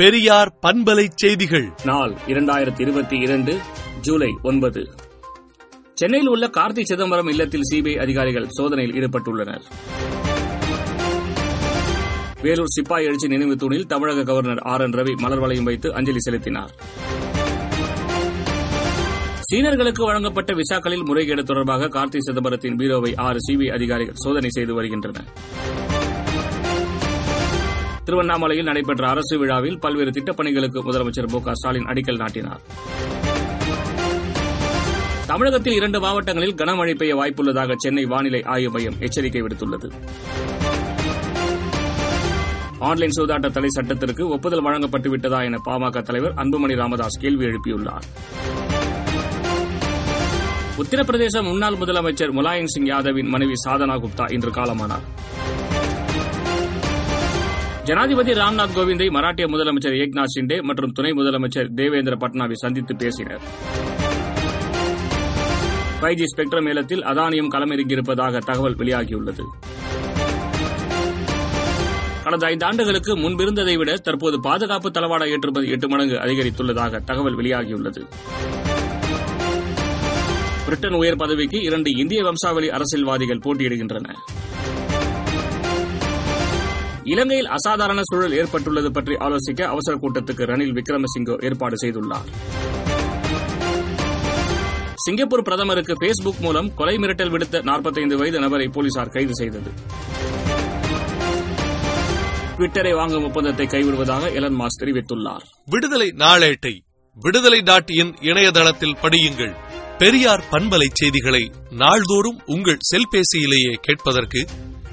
பெரியார் பண்பலை செய்திகள். நாள் இரண்டாயிரத்தி இருபத்தி இரண்டு ஜூலை ஒன்பது. சென்னையில் உள்ள கார்த்தி சிதம்பரம் இல்லத்தில் சிபிஐ அதிகாரிகள் சோதனையில் ஈடுபட்டுள்ளனர். வேலூர் சிப்பாய் எழுச்சி நினைவு தூணில் தமிழக கவர்னர் ஆர் என் ரவி மலர் வளையம் வைத்து அஞ்சலி செலுத்தினார். சீனர்களுக்கு வழங்கப்பட்ட விசாக்களில் முறைகேடு தொடர்பாக கார்த்தி சிதம்பரத்தின் பீரோவை ஆறு சிபிஐ அதிகாரிகள் சோதனை செய்து வருகின்றனர். திருவண்ணாமலையில் நடைபெற்ற அரசு விழாவில் பல்வேறு திட்டப்பணிகளுக்கு முதலமைச்சர் மு ஸ்டாலின் அடிக்கல் நாட்டினார். தமிழகத்தில் இரண்டு மாவட்டங்களில் கனமழை பெய்ய வாய்ப்புள்ளதாக சென்னை வானிலை ஆய்வு மையம் எச்சரிக்கை விடுத்துள்ளது. ஆன்லைன் சூதாட்ட தடை சட்டத்திற்கு ஒப்புதல் வழங்கப்பட்டு விட்டதா என பாமக தலைவர் அன்புமணி ராமதாஸ் கேள்வி எழுப்பியுள்ளார். உத்தரப்பிரதேச முன்னாள் முதலமைச்சர் முலாயம் சிங் யாதவின் மனைவி சாதனா குப்தா இன்று காலமானாா் ஜனாதிபதி ராம்நாத் கோவிந்தை மராட்டிய முதலமைச்சர் ஏக்நாத் ஷிண்டே மற்றும் துணை முதலமைச்சர் தேவேந்திர பட்னாவிஸ் சந்தித்து பேசினர். ஃபைவ் ஜி ஸ்பெக்ட்ரம் ஏலத்தில் அதானியம் களமிறங்கியிருப்பதாக தகவல் வெளியாகியுள்ளது. கடந்த ஐந்து ஆண்டுகளுக்கு முன்பிருந்ததை விட தற்போது பாதுகாப்பு தளவாட ஏற்றுமதி எட்டு மடங்கு அதிகரித்துள்ளதாக தகவல் வெளியாகியுள்ளது. பிரிட்டன் உயர் பதவிக்கு இரண்டு இந்திய வம்சாவளி அரசியல்வாதிகள் போட்டியிடுகின்றனர். இலங்கையில் அசாதாரண சூழல் ஏற்பட்டுள்ளது பற்றி ஆலோசிக்க அவசர கூட்டத்துக்கு ரணில் விக்ரமசிங்கோ ஏற்பாடு செய்துள்ளார். சிங்கப்பூர் பிரதமருக்கு பேஸ்புக் மூலம் கொலை மிரட்டல் விடுத்த நாற்பத்தைந்து வயது நபரை போலீசார் கைது செய்தது. ட்விட்டரை வாங்கும் ஒப்பந்தத்தை கைவிடுவதாக எலன் மாஸ் தெரிவித்துள்ளார். விடுதலை நாளேட்டை விடுதலை டாட் இன் இணையதளத்தில் படியுங்கள். பெரியார் பண்பலை செய்திகளை நாள்தோறும் உங்கள் செல்பேசியிலேயே கேட்பதற்கு